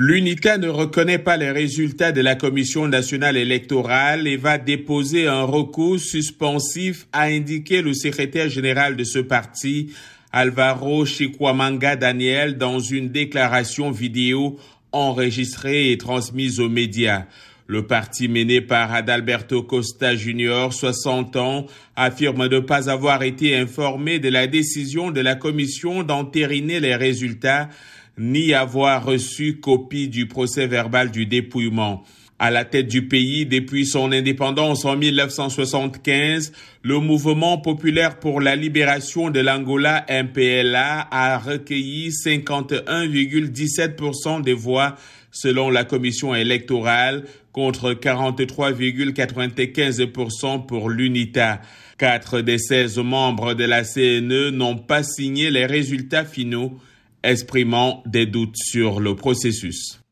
L'UNITA ne reconnaît pas les résultats de la Commission nationale électorale et va déposer un recours suspensif, a indiqué le secrétaire général de ce parti, Alvaro Chikwamanga Daniel, dans une déclaration vidéo enregistrée et transmise aux médias. Le parti mené par Adalberto Costa Jr., 60 ans, affirme ne pas avoir été informé de la décision de la commission d'entériner les résultats ni avoir reçu copie du procès verbal du dépouillement. À la tête du pays depuis son indépendance en 1975, le mouvement populaire pour la libération de l'Angola MPLA a recueilli 51,17% des voix selon la commission électorale contre 43,95% pour l'UNITA. Quatre des 16 membres de la CNE n'ont pas signé les résultats finaux exprimant des doutes sur le processus.